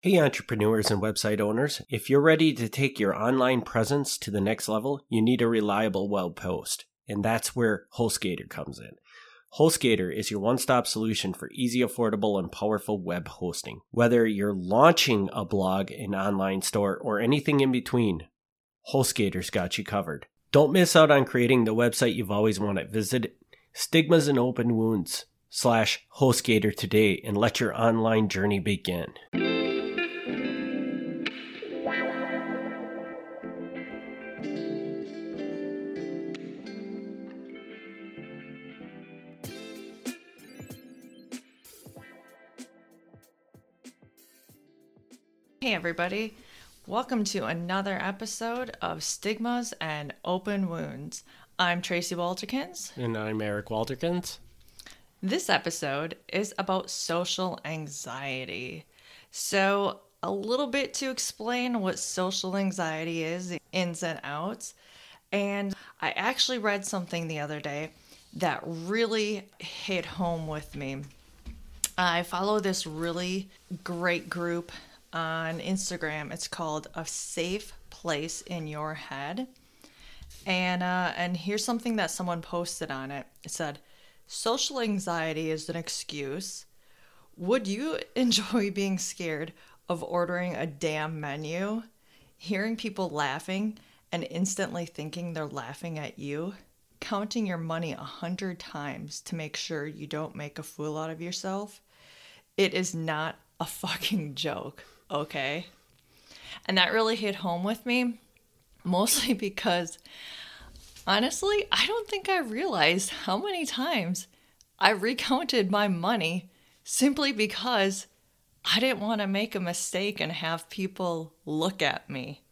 Hey, entrepreneurs and website owners. If you're ready to take your online presence to the next level, you need a reliable web host. And that's where HostGator comes in. HostGator is your one stop solution for easy, affordable, and powerful web hosting. Whether you're launching a blog, an online store, or anything in between, HostGator's got you covered. Don't miss out on creating the website you've always wanted. Visit Stigmas and Open Wounds slash HostGator today and let your online journey begin. Everybody. Welcome to another episode of Stigmas and Open Wounds. I'm Tracy Walterkins. And I'm Eric Walterkins. This episode is about social anxiety. So, a little bit to explain what social anxiety is, ins and outs. And I actually read something the other day that really hit home with me. I follow this really great group on Instagram. It's called A Safe Place in Your Head. And uh, and here's something that someone posted on it. It said, "Social anxiety is an excuse. Would you enjoy being scared of ordering a damn menu, hearing people laughing, and instantly thinking they're laughing at you?" Counting your money a hundred times to make sure you don't make a fool out of yourself. It is not a fucking joke okay. And that really hit home with me, mostly because honestly, I don't think I realized how many times I recounted my money simply because I didn't want to make a mistake and have people look at me.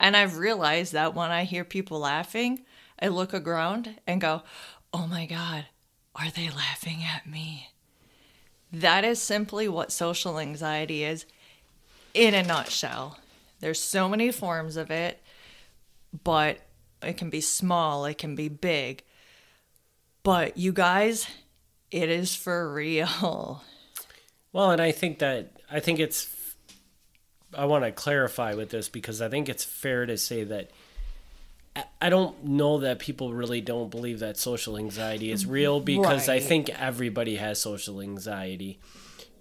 And I've realized that when I hear people laughing, I look around and go, oh my God, are they laughing at me? That is simply what social anxiety is in a nutshell. There's so many forms of it, but it can be small, it can be big. But you guys, it is for real. Well, and I think that I think it's I want to clarify with this because I think it's fair to say that I don't know that people really don't believe that social anxiety is real mm-hmm. because right. I think everybody has social anxiety.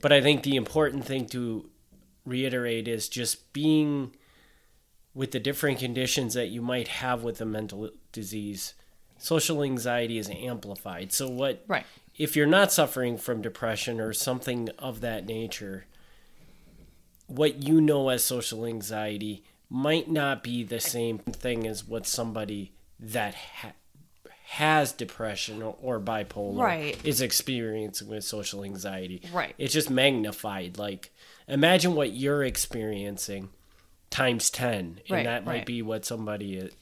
But I think the important thing to reiterate is just being with the different conditions that you might have with a mental disease. Social anxiety is amplified. So what right. if you're not suffering from depression or something of that nature what you know as social anxiety might not be the same thing as what somebody that ha- has depression or, or bipolar right. is experiencing with social anxiety. Right. It's just magnified. Like imagine what you're experiencing times 10 and right, that might right. be what somebody is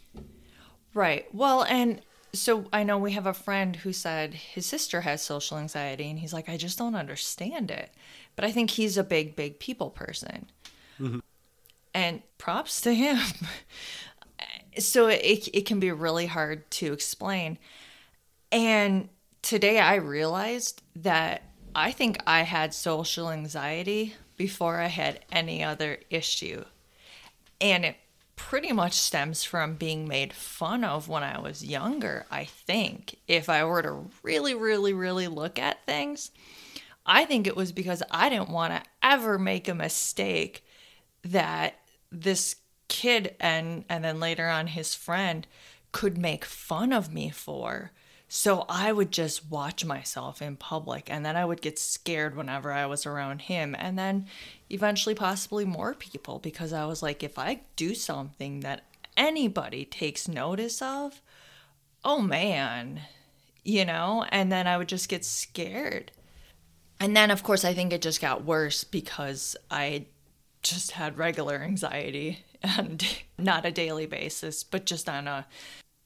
right. Well and so i know we have a friend who said his sister has social anxiety and he's like i just don't understand it. But i think he's a big big people person. Mm-hmm. and props to him. So it, it can be really hard to explain. And today i realized that i think i had social anxiety before I had any other issue. And it pretty much stems from being made fun of when I was younger, I think. If I were to really, really, really look at things, I think it was because I didn't want to ever make a mistake that this kid and and then later on his friend could make fun of me for. So I would just watch myself in public and then I would get scared whenever I was around him and then eventually possibly more people because I was like if I do something that anybody takes notice of, oh man, you know, and then I would just get scared. And then of course I think it just got worse because I just had regular anxiety and not a daily basis, but just on a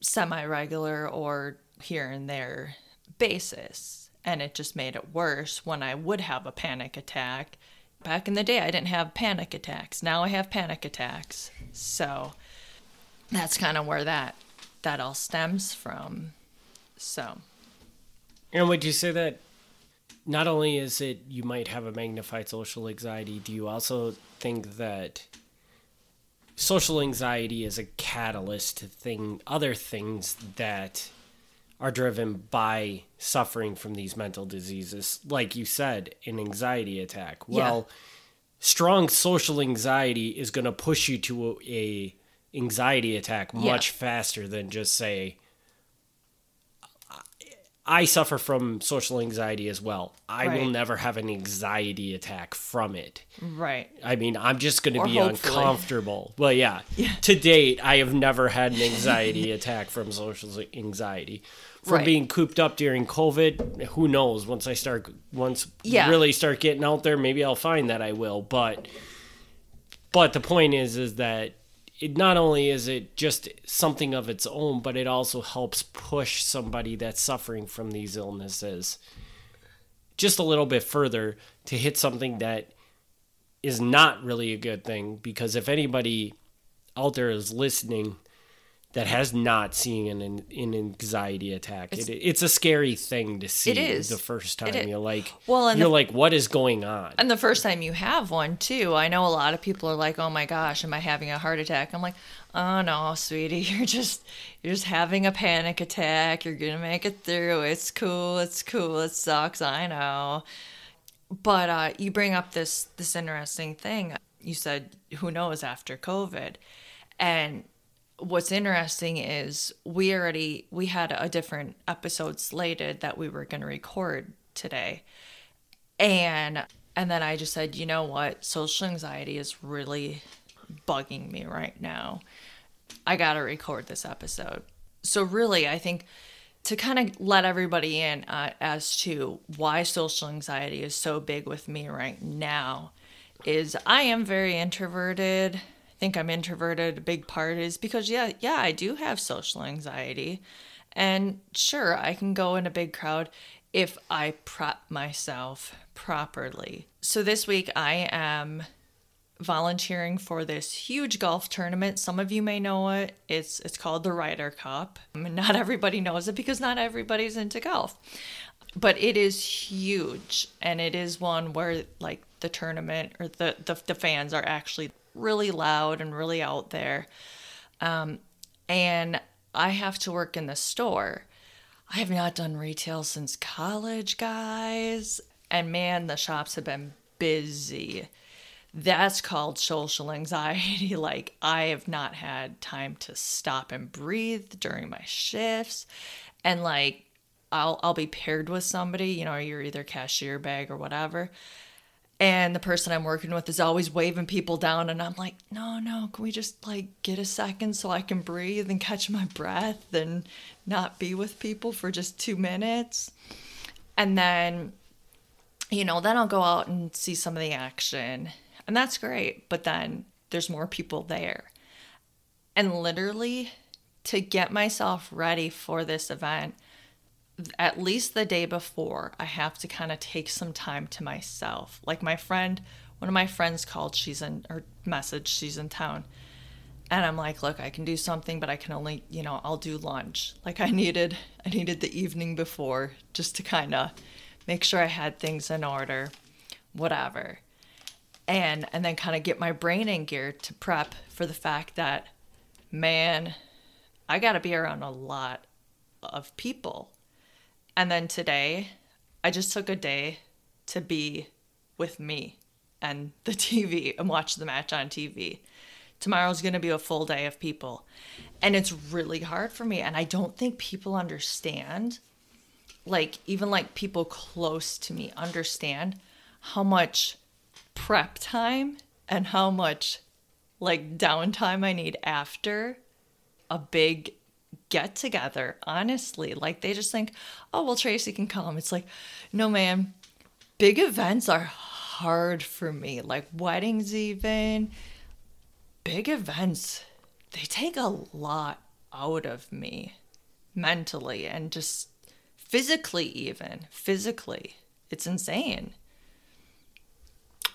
semi regular or here and there basis. And it just made it worse when I would have a panic attack. Back in the day, I didn't have panic attacks. Now I have panic attacks. So that's kind of where that that all stems from. So. And would you say that not only is it you might have a magnified social anxiety, do you also think that social anxiety is a catalyst to thing other things that are driven by suffering from these mental diseases like you said an anxiety attack well Yeah. strong social anxiety is going to push you to a, a anxiety attack Yeah. much faster than just say I suffer from social anxiety as well. I will never have an anxiety attack from it. Right. I mean, I'm just going to be hopefully. uncomfortable. Well, yeah. To date, I have never had an anxiety attack from social anxiety. From Right. being cooped up during COVID, who knows? Once I start, once Yeah. really start getting out there, maybe I'll find that I will. But, but the point is, is that it not only is it just something of its own, but it also helps push somebody that's suffering from these illnesses just a little bit further to hit something that is not really a good thing. Because if anybody out there is listening that has not seen an, an anxiety attack, it, it's a scary thing to see It is. the first time. You're like, Well, and you're the- like, what is going on? And the first time you have one too, I know a lot of people are like, "Oh my gosh, am I having a heart attack?" I'm like, "Oh no, sweetie, you're just you're just having a panic attack. You're going to make it through. It's cool. It's cool. It sucks. I know." But uh, you bring up this this interesting thing. You said, "Who knows after COVID?" And what's interesting is we already we had a different episode slated that we were going to record today. And and then i just said you know what? Social anxiety is really bugging me right now. I gotta record this episode. So really i think to kind of let everybody in uh, as to why social anxiety is so big with me right now is i am very introverted think i'm introverted a big part is because yeah yeah i do have social anxiety and sure i can go in a big crowd if i prep myself properly so this week i am volunteering for this huge golf tournament. Some of you may know it. It's it's called the Ryder Cup. Not everybody knows it because not everybody's into golf. But it is huge and it is one where like the tournament or the the, the fans are actually really loud and really out there. Um, and I have to work in the store. I have not done retail since college, guys. And man, the shops have been busy that's called social anxiety. Like, I have not had time to stop and breathe during my shifts. And like, I'll, I'll be paired with somebody, you know, you're either cashier bag or whatever. And the person I'm working with is always waving people down. And I'm like, no, no, can we just like get a second so I can breathe and catch my breath and not be with people for just two minutes? And then you know, then I'll go out and see some of the action. And that's great. But then there's more people there. And literally, to get myself ready for this event, at least the day before, I have to kind of take some time to myself. Like my friend, one of my friends called, she's in, her message, she's in town. And I'm like, look, I can do something, but I can only, you know, I'll do lunch. Like I needed, I needed the evening before just to kind of make sure I had things in order, whatever. And and then kind of get my brain in gear to prep for the fact that man, I got to be around a lot of people. And then today, I just took a day to be with me and the TV and watch the match on TV. Tomorrow's going to be a full day of people. And it's really hard for me. And I don't think people understand, like, even like people close to me understand how much prep time and how much like downtime I need after a big get together, honestly. Like they just think, oh, well, Tracy can come. It's like, no, man, big events are hard for me. Like weddings, even big events, they take a lot out of me mentally and just physically, even physically. It's insane.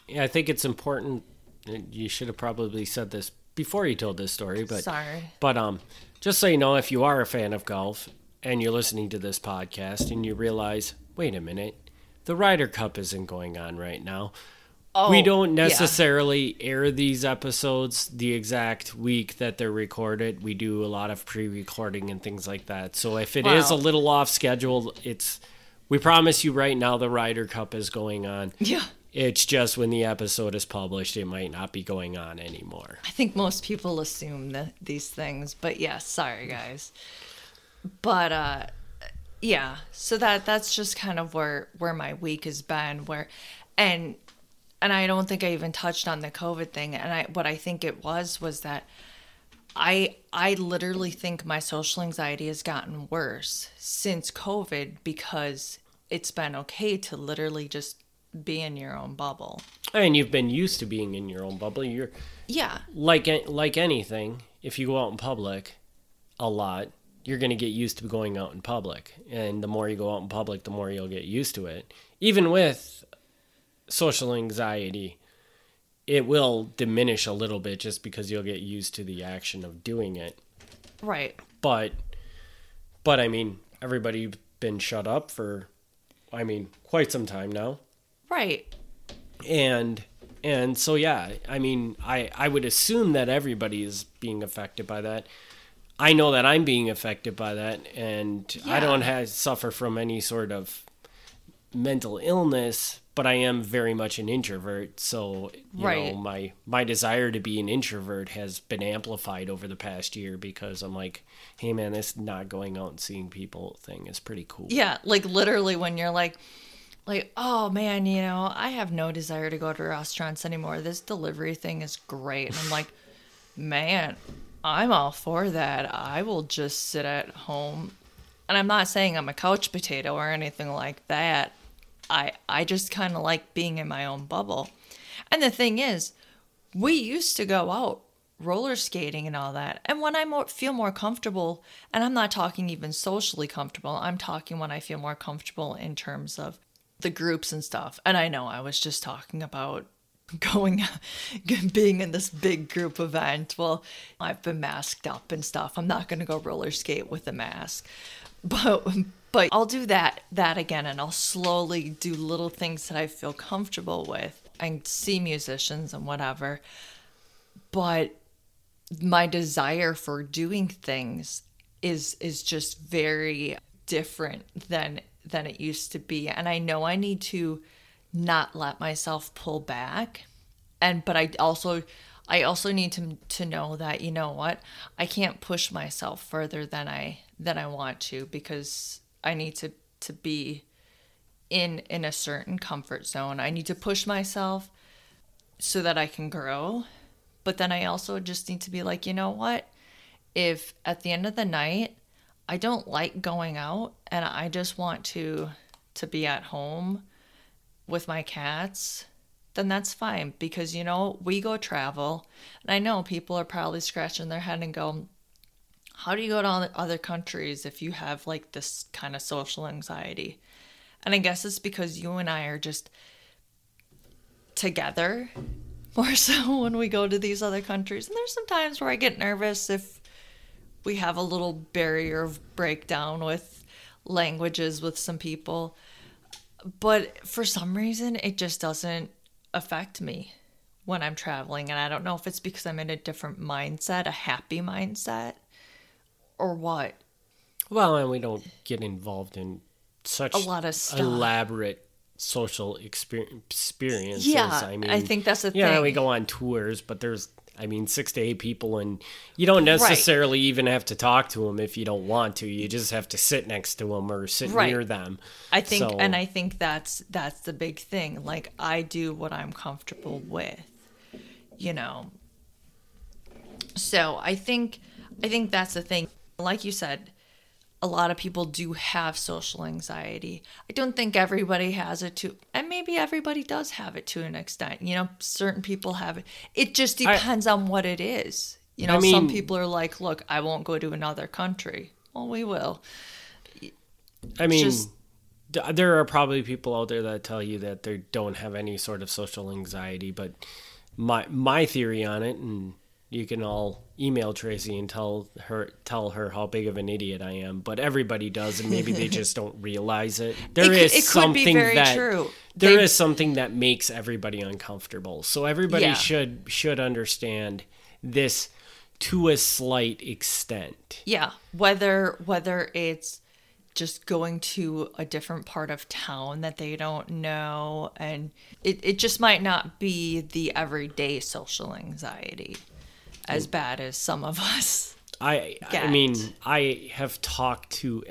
Yeah, I think it's important. You should have probably said this before you told this story, but Sorry. But um, just so you know, if you are a fan of golf and you're listening to this podcast and you realize, wait a minute, the Ryder Cup isn't going on right now. Oh, we don't yeah. necessarily air these episodes the exact week that they're recorded. We do a lot of pre-recording and things like that. So if it is Wow. a little off schedule, it's we promise you right now the Ryder Cup is going on. Yeah. It's just when the episode is published, it might not be going on anymore. I think most people assume that these things, but yeah, sorry guys. But uh yeah, so that that's just kind of where where my week has been where and and I don't think I even touched on the COVID thing and I what I think it was was that I I literally think my social anxiety has gotten worse since COVID because it's been okay to literally just be in your own bubble. And you've been used to being in your own bubble. You're Yeah. like like anything. If you go out in public a lot, you're going to get used to going out in public. And the more you go out in public, the more you'll get used to it. Even with social anxiety, it will diminish a little bit just because you'll get used to the action of doing it. Right. But but I mean, everybody's been shut up for I mean, quite some time now Right. and and so yeah i mean i i would assume that everybody is being affected by that i know that i'm being affected by that and i don't have suffer from any sort of mental illness but i am very much an introvert so you Right. know my my desire to be an introvert has been amplified over the past year because i'm like hey man this not going out and seeing people thing is pretty cool Yeah, like literally when you're like like, oh man, you know, I have no desire to go to restaurants anymore. This delivery thing is great. And I'm like, man, I'm all for that. I will just sit at home. And I'm not saying I'm a couch potato or anything like that. I I just kind of like being in my own bubble. And the thing is, we used to go out roller skating and all that. And when I more, feel more comfortable, and I'm not talking even socially comfortable, I'm talking when I feel more comfortable in terms of the groups and stuff. And I know I was just talking about going being in this big group event. Well i've been masked up and stuff. I'm not going to go roller skate with a mask. But but i'll do that that again and i'll slowly do little things that i feel comfortable with and see musicians and whatever. But my desire for doing things is is just very different than than it used to be. And i know i need to not let myself pull back. And but i also i also need to to know that you know what? I can't push myself further than i than i want to because i need to to be in in a certain comfort zone. I need to push myself so that i can grow. But then i also just need to be like you know what? If at the end of the night i don't like going out and i just want to to be at home with my cats, then that's fine because you know, we go travel. And I know people are probably scratching their head and go, How do you go to other- countries if you have like this kind of social anxiety? And I guess it's because you and I are just together more so when we go to these other countries. And there's some times where I get nervous if we have a little barrier of breakdown with languages with some people but for some reason it just doesn't affect me when I'm traveling and I don't know if it's because I'm in a different mindset, a happy mindset or what. Well, and we don't get involved in such A lot of stuff. elaborate social exper- experiences. Yeah, I mean, I think that's the yeah, thing. Yeah, we go on tours, but there's, I mean, six to eight people, and you don't necessarily even have to talk to them if you don't want to. You just have to sit next to them or sit Right. near them. I think So- and I think that's that's the big thing. Like I do what I'm comfortable with. You know. So, I think I think that's the thing. Like you said, a lot of people do have social anxiety. I don't think everybody has it to and maybe everybody does have it to an extent. You know, certain people have it. It just I- depends on what it is. You know, I some people are like, "Look, I won't go to another country." Well, we will. I mean, just- there are probably people out there that tell you that they don't have any sort of social anxiety, but my my theory on it, and you can all email Tracy and tell her tell her how big of an idiot I am. But everybody does, and maybe they just don't realize it. There It is could- it could be something very that true. there They- is something that makes everybody uncomfortable. So everybody Yeah. should should understand this to a slight extent. Yeah, whether whether it's just going to a different part of town that they don't know and it, it just might not be the everyday social anxiety as bad as some of us. I I mean, I have talked to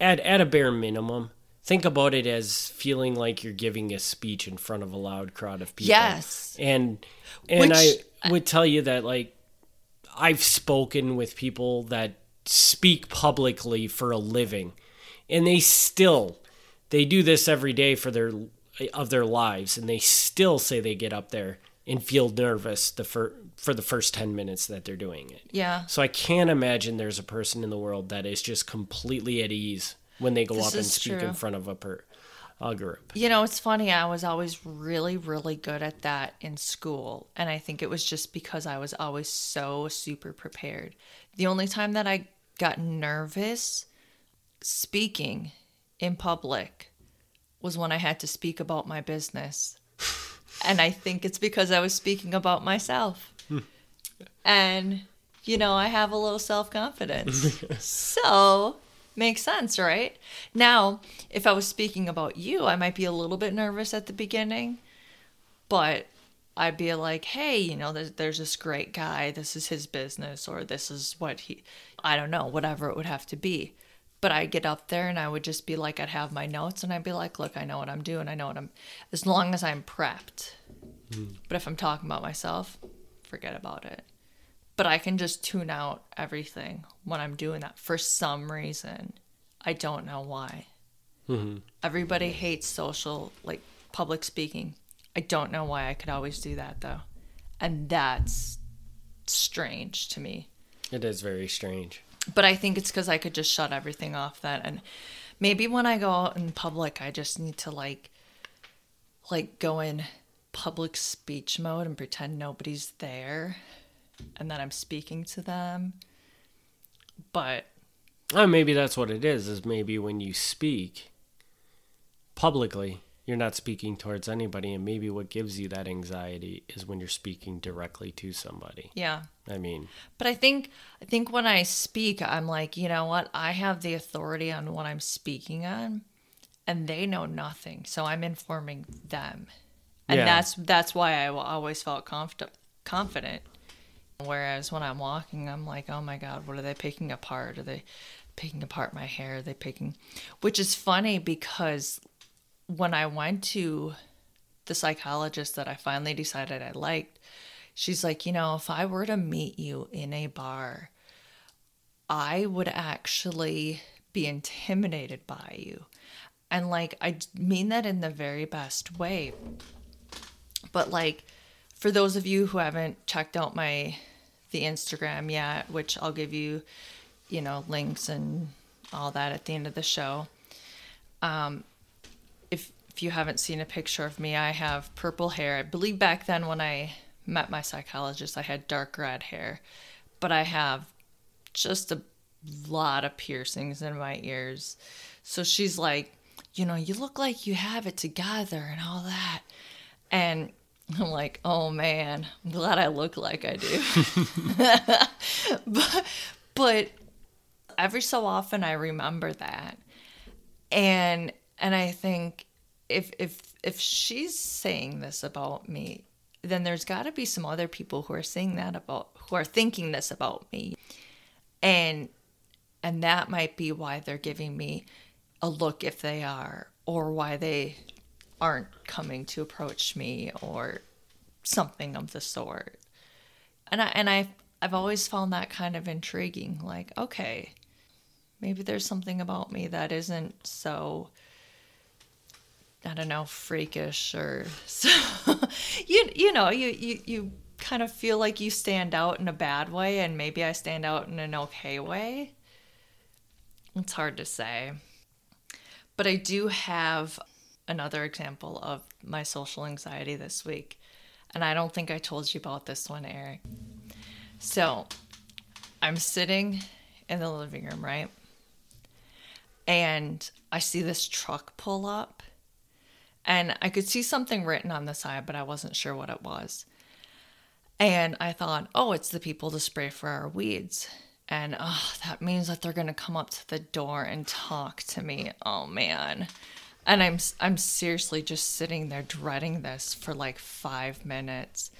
at at a bare minimum. Think about it as feeling like you're giving a speech in front of a loud crowd of people. Yes. And and Which- I would tell you that like I've spoken with people that speak publicly for a living and they still they do this every day for their of their lives and they still say they get up there and feel nervous the fir- for the first 10 minutes that they're doing it. Yeah. So I can't imagine there's a person in the world that is just completely at ease when they go This up and speak true. in front of a per a group. You know, it's funny. I was always really, really good at that in school. And I think it was just because I was always so super prepared. The only time that I got nervous speaking in public was when I had to speak about my business. And I think it's because I was speaking about myself. Hmm. and, you know, I have a little self confidence. so makes sense, right? Now, if I was speaking about you, I might be a little bit nervous at the beginning, but I'd be like, hey, you know, there's, there's this great guy. This is his business, or this is what he, I don't know, whatever it would have to be. But I'd get up there and I would just be like, I'd have my notes and I'd be like, look, I know what I'm doing. I know what I'm, as long as I'm prepped. Hmm. But if I'm talking about myself, forget about it. But I can just tune out everything when I'm doing that for some reason. I don't know why. Mm-hmm. Everybody hates social, like public speaking. I don't know why I could always do that though. And that's strange to me. It is very strange. But I think it's because I could just shut everything off then. And maybe when I go out in public, I just need to like, like go in public speech mode and pretend nobody's there and that I'm speaking to them. But Uh, maybe that's what it is. Is maybe when you speak publicly, you're not speaking towards anybody, and maybe what gives you that anxiety is when you're speaking directly to somebody. yeah. I mean, But I think I think when I speak, I'm like, you know what? I have the authority on what I'm speaking on, and they know nothing. So I'm informing them, and Yeah. that's that's why I always felt confident confident. Whereas when I'm walking, I'm like, oh my god, what are they picking apart? Are they picking apart my hair? Are they picking? Which is funny because when I went to the psychologist that I finally decided I liked, she's like, you know, if I were to meet you in a bar, I would actually be intimidated by you. And like, I mean that in the very best way. But like, for those of you who haven't checked out my the Instagram yet, which I'll give you, you know, links and all that at the end of the show. Um, if you haven't seen a picture of me, I have purple hair. I believe back then when I met my psychologist, I had dark red hair, but I have just a lot of piercings in my ears. So she's like, you know, you look like you have it together and all that. And I'm like, oh man, I'm glad I look like I do. but, but every so often I remember that. And and I think if if if she's saying this about me, then there's got to be some other people who are saying that about who are thinking this about me. And and that might be why they're giving me a look if they are or why they aren't coming to approach me or something of the sort. And I and I I've always found that kind of intriguing like okay, maybe there's something about me that isn't so I don't know, freakish or so you you know, you you you kind of feel like you stand out in a bad way and maybe I stand out in an okay way. It's hard to say. But I do have another example of my social anxiety this week. And I don't think I told you about this one, Eric. So I'm sitting in the living room, right? And I see this truck pull up. And I could see something written on the side, but I wasn't sure what it was. And I thought, oh, it's the people to spray for our weeds. And oh, that means that they're gonna come up to the door and talk to me. Oh man. And I'm I'm seriously just sitting there dreading this for like five minutes.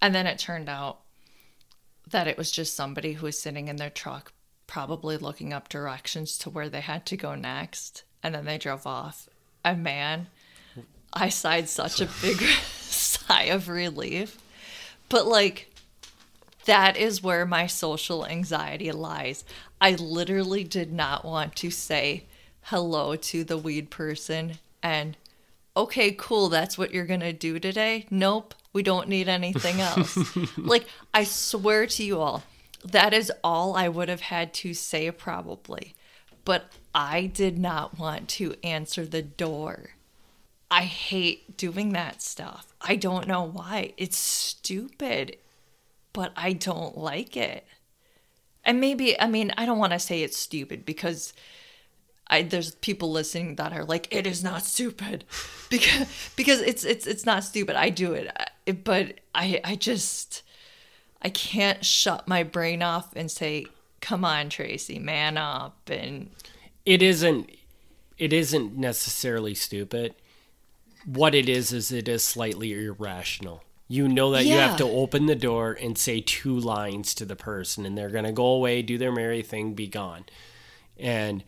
And then it turned out that it was just somebody who was sitting in their truck, probably looking up directions to where they had to go next. And then they drove off. And man, I sighed such a big sigh of relief. But like, that is where my social anxiety lies. I literally did not want to say hello to the weed person and, okay, cool, that's what you're gonna do today. Nope, we don't need anything else. like, I swear to you all, that is all I would have had to say, probably. But I did not want to answer the door. I hate doing that stuff. I don't know why. It's stupid, but I don't like it. And maybe, I mean, I don't want to say it's stupid because I there's people listening that are like it is not stupid because because it's it's it's not stupid. I do it, but I I just I can't shut my brain off and say, "Come on, Tracy, man up." And it isn't it isn't necessarily stupid what it is is it is slightly irrational. You know that yeah. you have to open the door and say two lines to the person, and they're going to go away, do their merry thing, be gone. And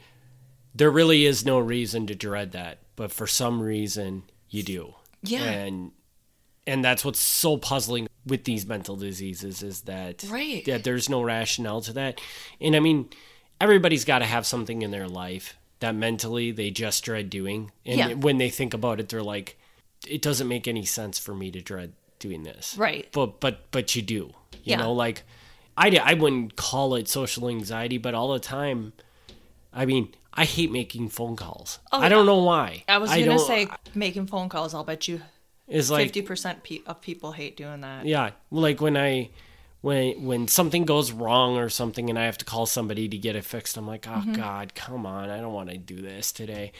there really is no reason to dread that, but for some reason you do. Yeah. And and that's what's so puzzling with these mental diseases is that right. that there's no rationale to that. And I mean, everybody's got to have something in their life that mentally they just dread doing. And yeah. when they think about it, they're like, it doesn't make any sense for me to dread doing this. Right. But but but you do. You yeah. know, like I I wouldn't call it social anxiety, but all the time, I mean, I hate making phone calls. Oh, I don't know why. I was gonna say making phone calls. I'll bet you is like fifty percent of people hate doing that. Yeah, like when I when when something goes wrong or something and I have to call somebody to get it fixed, I'm like, oh mm-hmm. God, come on, I don't want to do this today.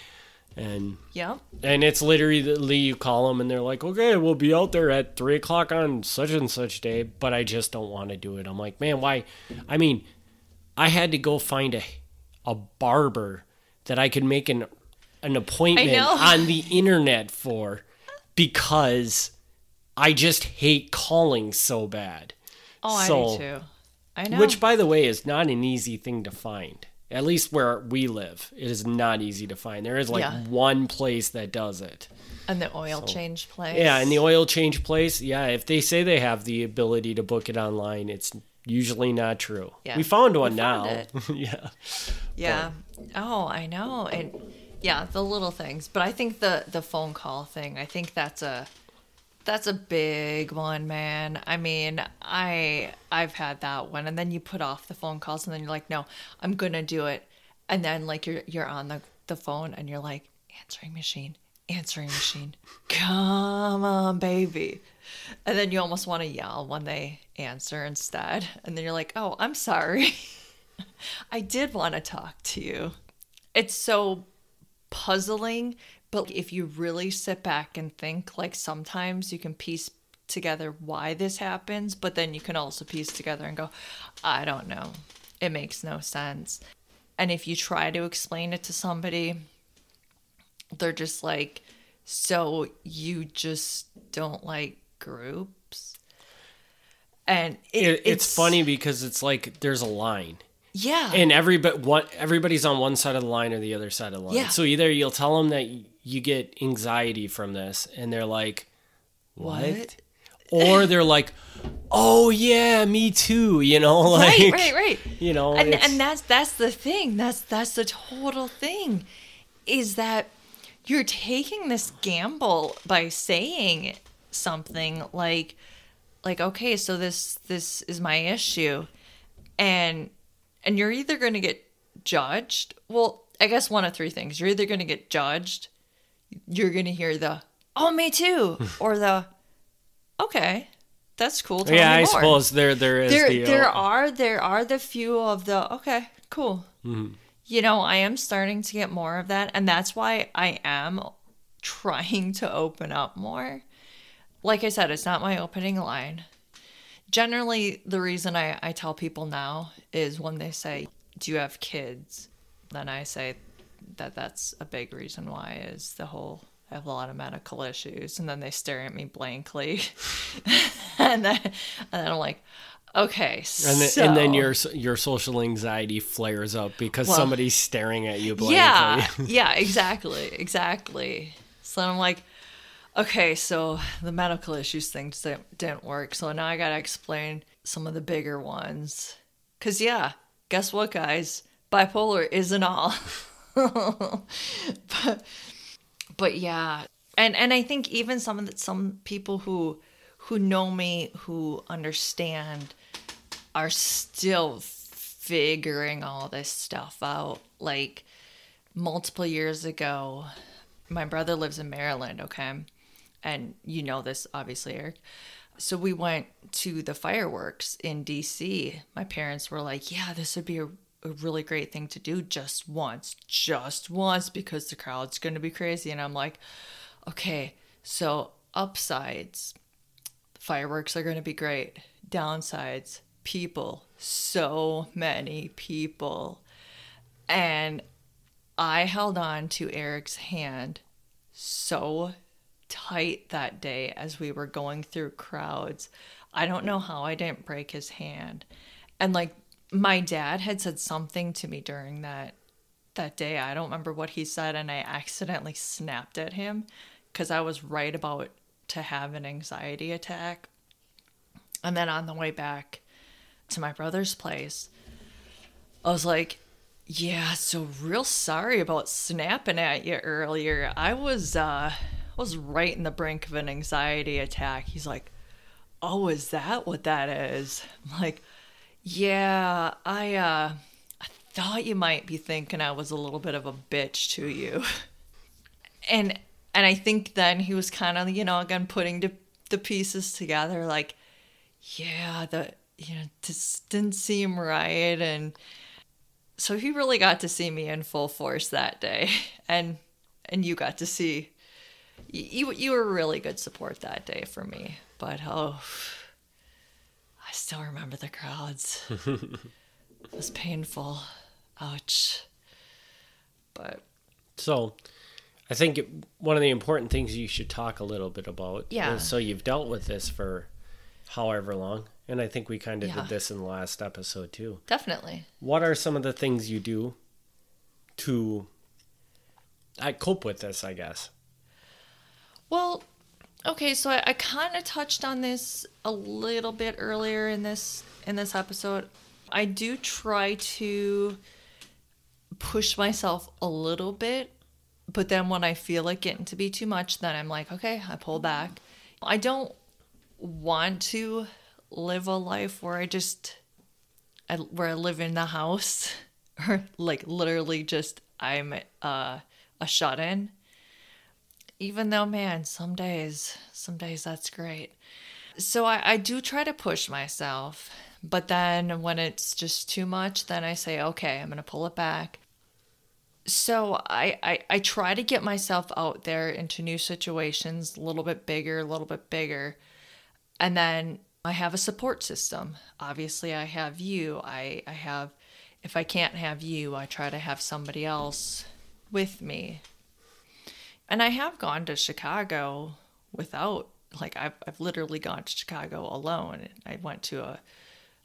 And yeah, and it's literally you call them and they're like, okay, we'll be out there at three o'clock on such and such day, but I just don't want to do it. I'm like, man, why? I mean, I had to go find a a barber that I could make an an appointment on the internet for because I just hate calling so bad. Oh, so, I do too. I know. Which, by the way, is not an easy thing to find. At least where we live, it is not easy to find. There is like yeah. one place that does it. And the oil so, change place. Yeah, and the oil change place. Yeah, if they say they have the ability to book it online, it's usually not true. Yeah. We found one we found now. yeah. Yeah. But. Oh, I know. And yeah, the little things. But I think the the phone call thing, I think that's a that's a big one, man. I mean, I I've had that one, and then you put off the phone calls, and then you're like, no, I'm gonna do it, and then like you're you're on the the phone, and you're like, answering machine, answering machine, come on, baby, and then you almost want to yell when they answer instead, and then you're like, oh, I'm sorry, I did want to talk to you. It's so puzzling but if you really sit back and think, like sometimes you can piece together why this happens, but then you can also piece together and go, I don't know. It makes no sense. And if you try to explain it to somebody, they're just like, so you just don't like groups? And it, it, it's, it's funny because it's like there's a line yeah. And everybody, what everybody's on one side of the line or the other side of the line. Yeah. So either you'll tell them that you get anxiety from this, and they're like, "What?" what? Or they're like, "Oh yeah, me too." You know, like right, right, right. You know, and and that's that's the thing. That's that's the total thing, is that you're taking this gamble by saying something like, like, okay, so this this is my issue, and and you're either going to get judged. Well, I guess one of three things. You're either going to get judged, you're going to hear the, oh, me too, or the, okay, that's cool. Tell yeah, I more." suppose there there is there the there uh, are there are the few of the okay cool Mm-hmm. you know i am starting to get more of that and that's why i am trying to open up more like i said it's not my opening line generally the reason i, I tell people now is when they say do you have kids then i say that that's a big reason why is the whole I have a lot of medical issues, and then they stare at me blankly, and then and then I'm like, okay, and then, so, and then your your social anxiety flares up because Well, somebody's staring at you blankly. yeah, yeah, exactly, exactly. So I'm like, okay, so the medical issues thing didn't, didn't work, so now I gotta explain some of the bigger ones. Cause yeah, guess what, guys? Bipolar isn't all. but but yeah, and and I think even some of the, some people who who know me who understand are still figuring all this stuff out. Like multiple years ago, my brother lives in Maryland, okay? And you know this obviously, Eric. So we went to the fireworks in DC. My parents were like, "Yeah, this would be a, a really great thing to do just once, just once because the crowd's going to be crazy." And I'm like, "Okay, so upsides, fireworks are going to be great. Downsides, people, so many people." And I held on to Eric's hand so tight that day as we were going through crowds. I don't know how I didn't break his hand. And like my dad had said something to me during that that day. I don't remember what he said and I accidentally snapped at him cuz I was right about to have an anxiety attack. And then on the way back to my brother's place, I was like, yeah, so real sorry about snapping at you earlier. I was uh I was right in the brink of an anxiety attack. He's like, "Oh, is that what that is?" I'm like, "Yeah, I uh I thought you might be thinking I was a little bit of a bitch to you." and and I think then he was kind of, you know, again putting the the pieces together like, "Yeah, the you know, this didn't seem right and so he really got to see me in full force that day and and you got to see you you were really good support that day for me but oh still remember the crowds it was painful ouch but So, I think it- one of the important things you should talk a little bit about. Yeah. is so you've dealt with this for however long, and I think we kind of Yeah. did this in the last episode too. definitely What are some of the things you do to I cope with this? I guess. Well, okay, so I, I kind of touched on this a little bit earlier in this in this episode. I do try to push myself a little bit, but then when I feel it getting to be too much, then I'm like, okay, I pull back. I don't want to live a life where I just I, where I live in the house or like literally just I'm uh, a shut in even though man some days some days that's great. So I, I do try to push myself but then when it's just too much then i say okay i'm gonna pull it back. So I, I i try to get myself out there into new situations a little bit bigger a little bit bigger. And then i have a support system. Obviously i have you. I i have if i can't have you i try to have somebody else with me and I have gone to Chicago without like I've I've literally gone to Chicago alone. I went to a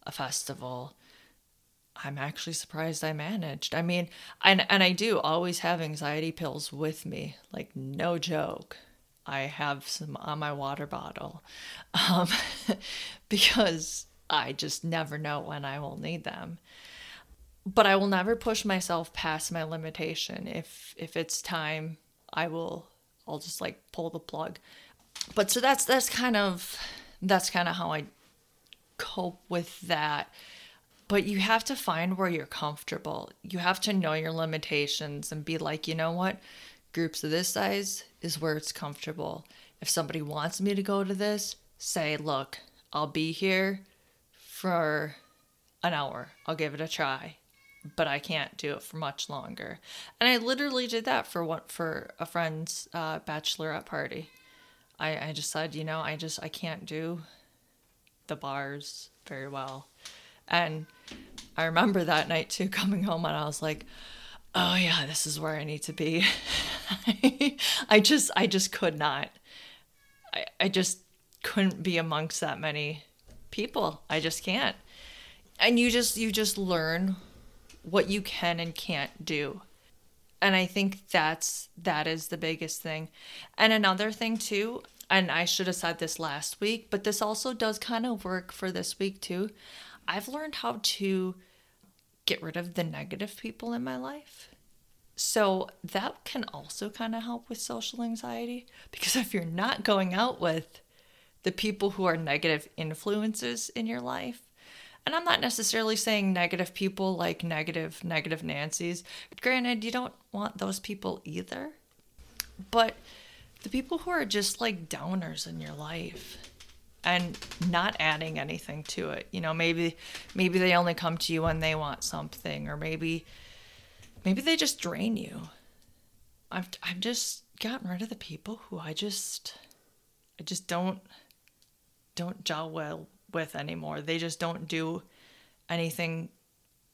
a festival. I'm actually surprised I managed. I mean, and and I do always have anxiety pills with me, like no joke. I have some on my water bottle, um, because I just never know when I will need them but I will never push myself past my limitation. If if it's time, I will I'll just like pull the plug. But so that's that's kind of that's kind of how I cope with that. But you have to find where you're comfortable. You have to know your limitations and be like, you know what? Groups of this size is where it's comfortable. If somebody wants me to go to this, say, look, I'll be here for an hour. I'll give it a try, but I can't do it for much longer. And I literally did that for one for a friend's uh, bachelorette party. I I just said, you know, I just I can't do the bars very well, and I remember that night too coming home and I was like, oh yeah, this is where I need to be. I just I just could not. I I just couldn't be amongst that many people. I just can't. And you just you just learn what you can and can't do. And I think that's that is the biggest thing. And another thing too, and I should have said this last week, but this also does kind of work for this week too. I've learned how to get rid of the negative people in my life. So that can also kind of help with social anxiety because if you're not going out with the people who are negative influences in your life, and I'm not necessarily saying negative people like negative, negative Nancy's. Granted, you don't want those people either. But the people who are just like downers in your life and not adding anything to it. You know, maybe maybe they only come to you when they want something or maybe maybe they just drain you. I've I've just gotten rid of the people who I just I just don't don't gel well with anymore. They just don't do anything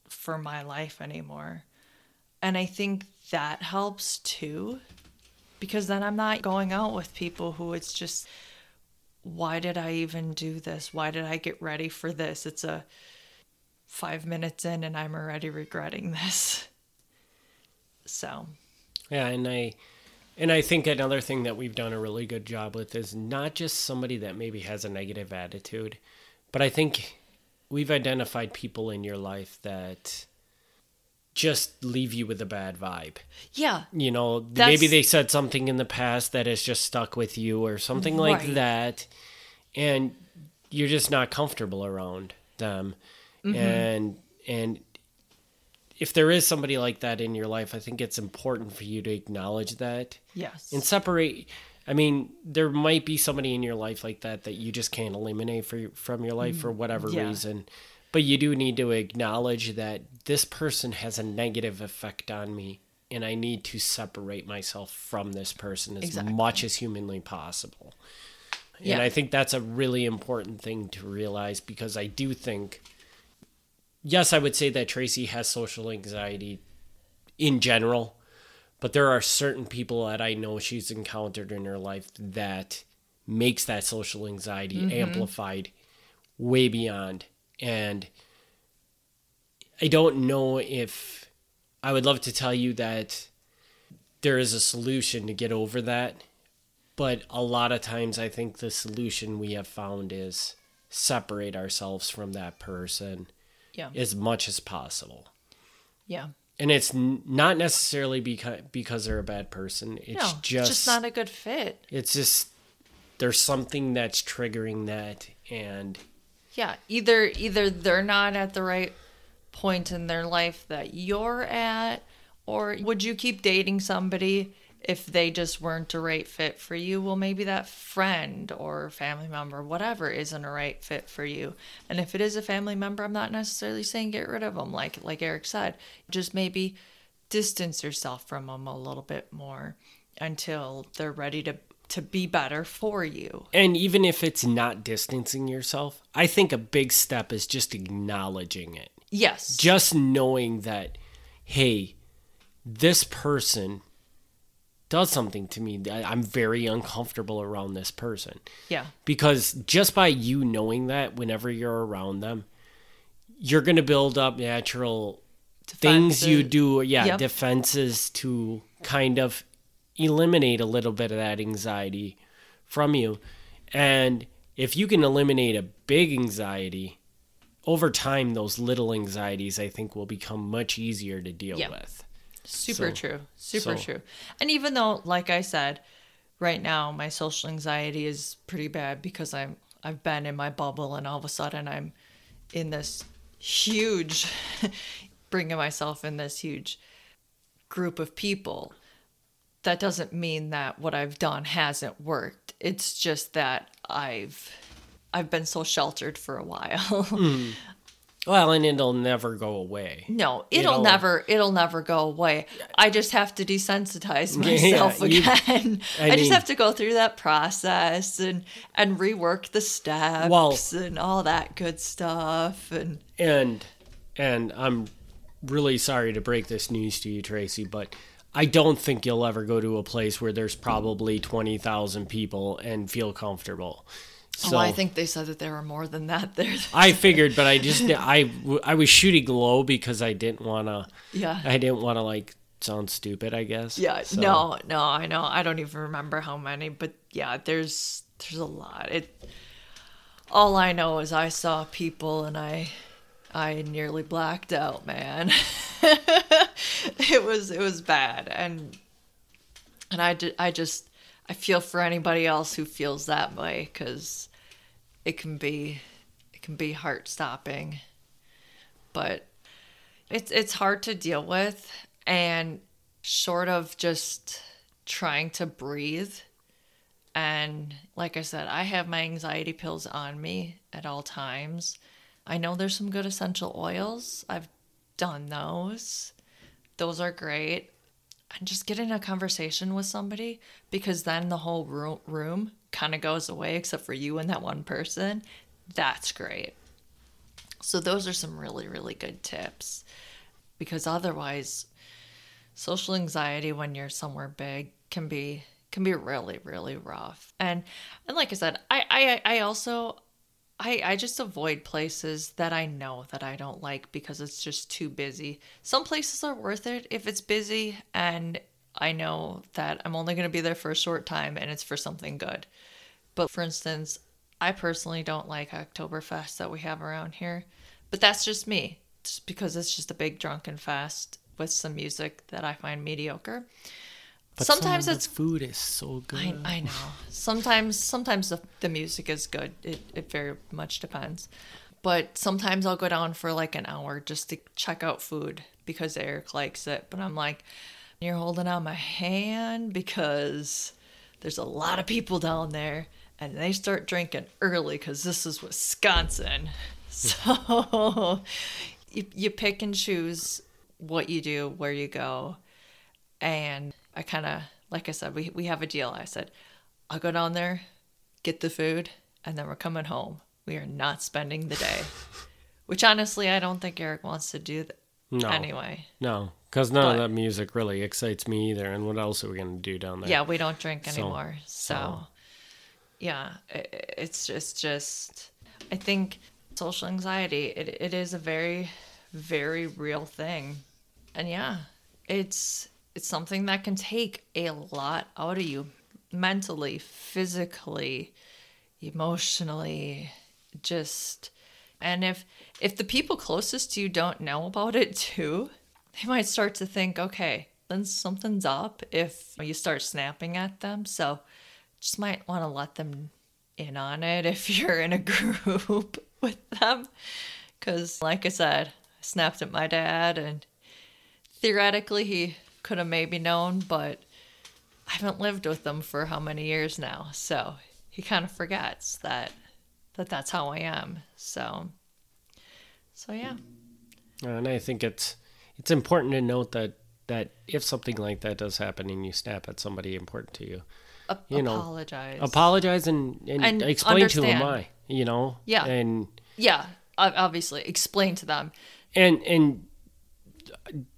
for my life anymore. And I think that helps too because then I'm not going out with people who it's just why did I even do this? Why did I get ready for this? It's a 5 minutes in and I'm already regretting this. So, yeah, and I and I think another thing that we've done a really good job with is not just somebody that maybe has a negative attitude, but I think we've identified people in your life that just leave you with a bad vibe. Yeah. You know, That's... maybe they said something in the past that has just stuck with you or something right. like that. And you're just not comfortable around them. Mm-hmm. And and if there is somebody like that in your life, I think it's important for you to acknowledge that. Yes. And separate I mean, there might be somebody in your life like that that you just can't eliminate for, from your life for mm, whatever yeah. reason. But you do need to acknowledge that this person has a negative effect on me and I need to separate myself from this person as exactly. much as humanly possible. Yeah. And I think that's a really important thing to realize because I do think, yes, I would say that Tracy has social anxiety in general but there are certain people that I know she's encountered in her life that makes that social anxiety mm-hmm. amplified way beyond. And I don't know if I would love to tell you that there is a solution to get over that. But a lot of times, I think the solution we have found is separate ourselves from that person yeah. as much as possible. Yeah and it's not necessarily because because they're a bad person. It's no, just just not a good fit. It's just there's something that's triggering that, and yeah, either either they're not at the right point in their life that you're at, or would you keep dating somebody if they just weren't a right fit for you, well, maybe that friend or family member, whatever, isn't a right fit for you. And if it is a family member, I'm not necessarily saying get rid of them, like like Eric said. Just maybe distance yourself from them a little bit more until they're ready to to be better for you. And even if it's not distancing yourself, I think a big step is just acknowledging it. Yes. Just knowing that, hey, this person does something to me. I'm very uncomfortable around this person. Yeah. Because just by you knowing that whenever you're around them, you're going to build up natural things you do, yeah, yep. defenses to kind of eliminate a little bit of that anxiety from you. And if you can eliminate a big anxiety, over time, those little anxieties, I think, will become much easier to deal yep. with. Super so, true. Super so. true. And even though, like I said, right now my social anxiety is pretty bad because I'm I've been in my bubble and all of a sudden I'm in this huge bringing myself in this huge group of people. That doesn't mean that what I've done hasn't worked. It's just that I've I've been so sheltered for a while. Hmm. Well, and it'll never go away. No, it'll, It'll- never it'll never go away. I just have to desensitize myself you- again. I I, just have to go through that process and and rework the steps Well- and all that good stuff and And and I'm really sorry to break this news to you, Tracy, but I don't think you'll ever go to a place where there's probably twenty thousand people and feel comfortable. So oh, I think they said that there were more than that there. I figured, but I just I I was shooting low because I didn't want to. yeah. I didn't want to like sound stupid. I guess. Yeah, So- no, no, I know. I don't even remember how many, but yeah, there's there's a lot. It all I know is I saw people and I I nearly blacked out, man. it was it was bad and and I, ju- I just I feel for anybody else who feels that way cuz it can be it can be heart stopping. But it's it's hard to deal with and short of just trying to breathe and like I said, I have my anxiety pills on me at all times. I know there's some good essential oils. I've done those. Those are great. And just get in a conversation with somebody because then the whole room kind of goes away except for you and that one person. That's great. So those are some really really good tips because otherwise social anxiety when you're somewhere big can be can be really really rough and and like i said i i i also i i just avoid places that i know that i don't like because it's just too busy some places are worth it if it's busy and i know that i'm only going to be there for a short time and it's for something good but for instance i personally don't like oktoberfest that we have around here but that's just me just because it's just a big drunken fest with some music that i find mediocre But some sometimes of it's the food is so good. I, I know. Sometimes sometimes the, the music is good. It, it very much depends. But sometimes I'll go down for like an hour just to check out food because Eric likes it. But I'm like, you're holding out my hand because there's a lot of people down there and they start drinking early because this is Wisconsin. So you, you pick and choose what you do, where you go. And I kind of, like I said, we, we have a deal. I said, I'll go down there, get the food, and then we're coming home. We are not spending the day. Which honestly, I don't think Eric wants to do that No, anyway. no, because none of that music really excites me either. And what else are we gonna do down there? Yeah, we don't drink anymore. So, so- yeah, i it's just, just, I think social anxiety, it, it is a very, very real thing. And yeah, it's, it's something that can take a lot out of you mentally, physically, emotionally, just, and if, if the people closest to you don't know about it too, they might start to think, okay, then something's up if you start snapping at them. So just might want to let them in on it if you're in a group with them. Because, like I said, I snapped at my dad, and theoretically, he could have maybe known, but I haven't lived with him for how many years now. So he kind of forgets that, that that's how I am. So, so yeah. Uh, and I think it's it's important to note that that if something like that does happen and you snap at somebody important to you, A- You know, apologize. apologize and, and, And explain to them why. You know. Yeah. And yeah, obviously, explain to them. and and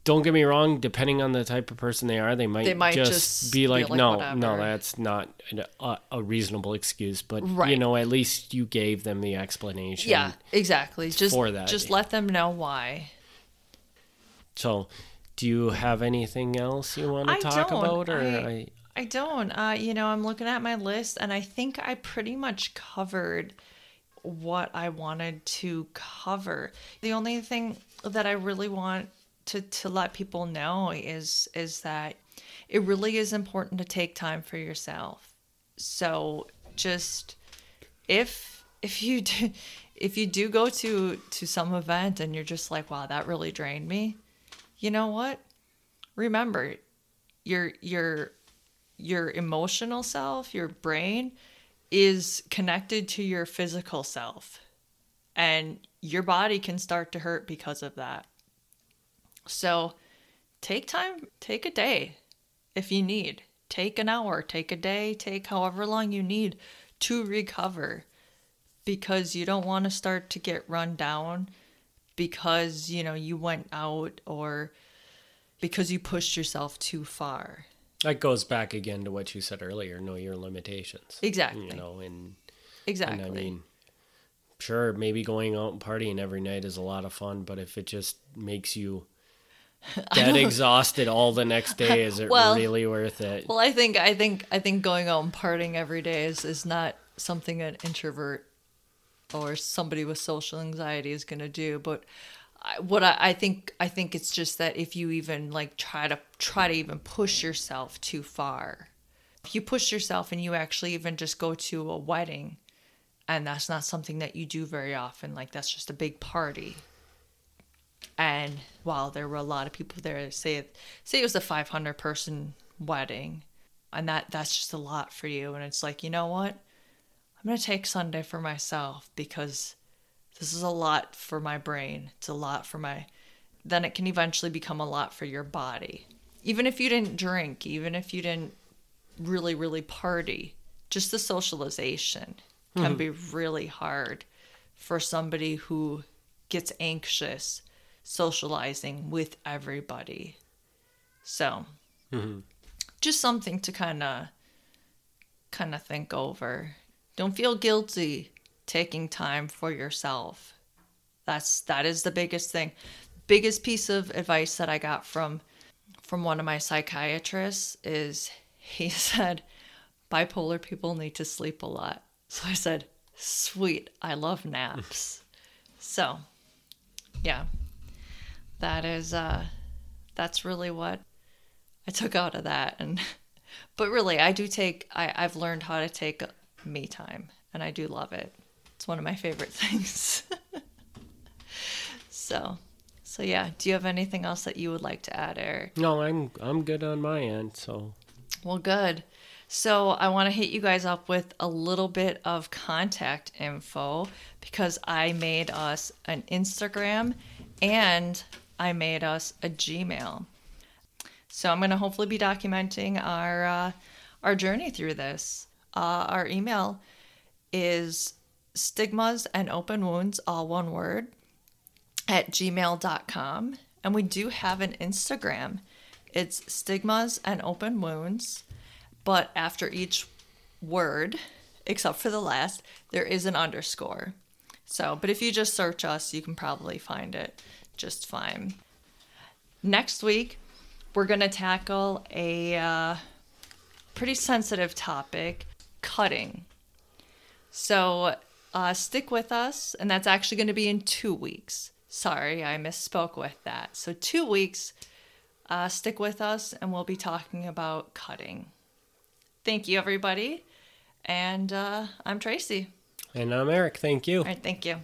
don't get me wrong. Depending on the type of person they are, they might, They might just, just be like, like, no, "Whatever." no, that's not an- a, a reasonable excuse. But you know, at least you gave them the explanation. Yeah, exactly. Just for that. just let them know why. So, do you have anything else you want to I talk don't. about, or I- I, I don't. Uh, you know, I'm looking at my list, and I think I pretty much covered what I wanted to cover. The only thing that I really want to to let people know is is that it really is important to take time for yourself. So just if if you do, if you do go to to some event and you're just like, wow, that really drained me. You know what? Remember, your your your emotional self, your brain is connected to your physical self. And your body can start to hurt because of that. So take time, take a day if you need. Take an hour, take a day, take however long you need to recover because you don't want to start to get run down because, you know, you went out or because you pushed yourself too far. That goes back again to what you said earlier know your limitations. Exactly. You know, and, exactly. and I mean, sure, maybe going out and partying every night is a lot of fun, but if it just makes you dead exhausted all the next day, is it Well- really worth it? Well, I think I think I think going out and partying every day is, is not something an introvert or somebody with social anxiety is going to do. But I, what I, I think I think it's just that if you even like try to try to even push yourself too far, if you push yourself and you actually even just go to a wedding, and that's not something that you do very often, like that's just a big party. And while there were a lot of people there, say say it was a 500 person wedding, and that that's just a lot for you. And it's like, you know what? I'm gonna take Sunday for myself because this is a lot for my brain. It's a lot for my. Then it can eventually become a lot for your body. Even if you didn't drink, even if you didn't really, really party, just the socialization can mm-hmm. be really hard for somebody who gets anxious socializing with everybody. So, mm-hmm. just something to kind of kind of think over. Don't feel guilty taking time for yourself. That's that is the biggest thing. Biggest piece of advice that I got from from one of my psychiatrists is he said bipolar people need to sleep a lot. So I said, "Sweet, I love naps." so, yeah. That is uh that's really what I took out of that and but really I do take I I've learned how to take me time and I do love it. It's one of my favorite things. so so yeah, do you have anything else that you would like to add, Eric? no, I'm I'm good on my end. So Well, good. So I want to hit you guys up with a little bit of contact info because I made us an Instagram and I made us a Gmail. So I'm going to hopefully be documenting our uh, our journey through this. Uh, our email is stigmas and open wounds, all one word, at gmail.com. And we do have an Instagram. It's stigmas and open wounds, but after each word, except for the last, there is an underscore. So, but if you just search us, you can probably find it just fine. Next week, we're going to tackle a uh, pretty sensitive topic cutting. So uh, stick with us, and that's actually going to be in two weeks. Sorry, I misspoke with that. So, two weeks, uh, stick with us, and we'll be talking about cutting. Thank you, everybody. And uh, I'm Tracy. and I'm Eric. Thank you. All right, thank you.